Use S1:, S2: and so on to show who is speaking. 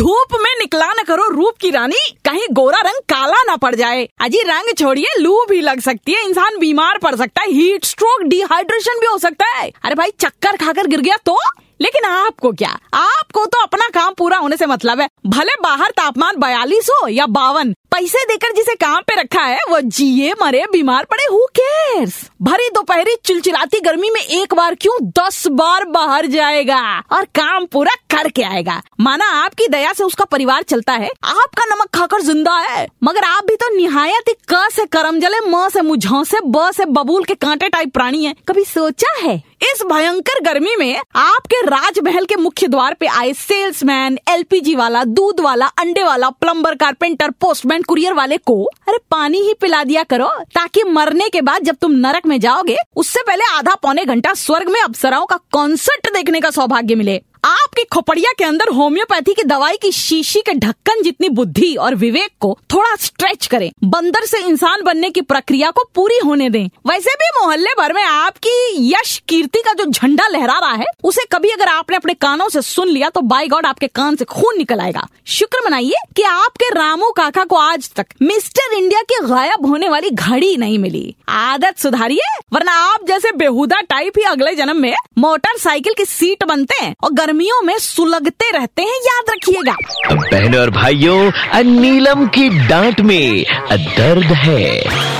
S1: धूप में निकला न करो रूप की रानी। कहीं गोरा रंग काला ना पड़ जाए। अजी रंग छोड़िए, लू भी लग सकती है। इंसान बीमार पड़ सकता है। हीट स्ट्रोक डिहाइड्रेशन भी हो सकता है। अरे भाई, चक्कर खाकर गिर गया तो? लेकिन आपको क्या? आपको तो अपना काम पूरा होने से मतलब है। भले बाहर तापमान बयालीस हो या बावन, पैसे देकर जिसे काम पे रखा है, वो जिए, मरे, बीमार पड़े हु केयर्स भरी दोपहरी चिलचिलाती गर्मी में एक बार क्यों दस बार बाहर जाएगा? और काम पूरा करके आएगा। माना आपकी दया से उसका परिवार चलता है। आपका नमक खाकर ज़िंदा है। मगर आप भी तो निहायत ही क से करम जले, म से मुझौ से, ब से बबूल के कांटे टाइप प्राणी है। कभी सोचा है? इस भयंकर गर्मी में आपके राजमहल के मुख्य द्वार पे आए सेल्समैन, एलपीजी वाला, दूध वाला, अंडे वाला, प्लम्बर, कारपेंटर, पोस्टमैन, कुरियर वाले को अरे पानी ही पिला दिया करो, ताकि मरने के बाद जब तुम नरक में जाओगे, उससे पहले आधा पौने घंटा स्वर्ग में अप्सराओं का कॉन्सर्ट देखने का सौभाग्य मिले। आपकी खोपड़िया के अंदर होम्योपैथी की दवाई की शीशी के ढक्कन जितनी बुद्धि और विवेक को थोड़ा स्ट्रेच करें। बंदर से इंसान बनने की प्रक्रिया को पूरी होने दें। वैसे भी मोहल्ले भर में आपकी यश कीर्ति का जो झंडा लहरा रहा है, उसे कभी अगर आपने अपने कानों से सुन लिया तो बाई गॉड आपके कान से खून निकल आएगा। शुक्र मनाइए कि आपके रामू काका को आज तक मिस्टर इंडिया के गायब होने वाली घड़ी नहीं मिली। आदत सुधारिए, वरना आप जैसे बेहुदा टाइप ही अगले जन्म में मोटरसाइकिल की सीट बनते हैं और गर्मियों में सुलगते रहते हैं, याद रखिएगा।
S2: बहनों और भाइयों नीलम की डांट में दर्द है।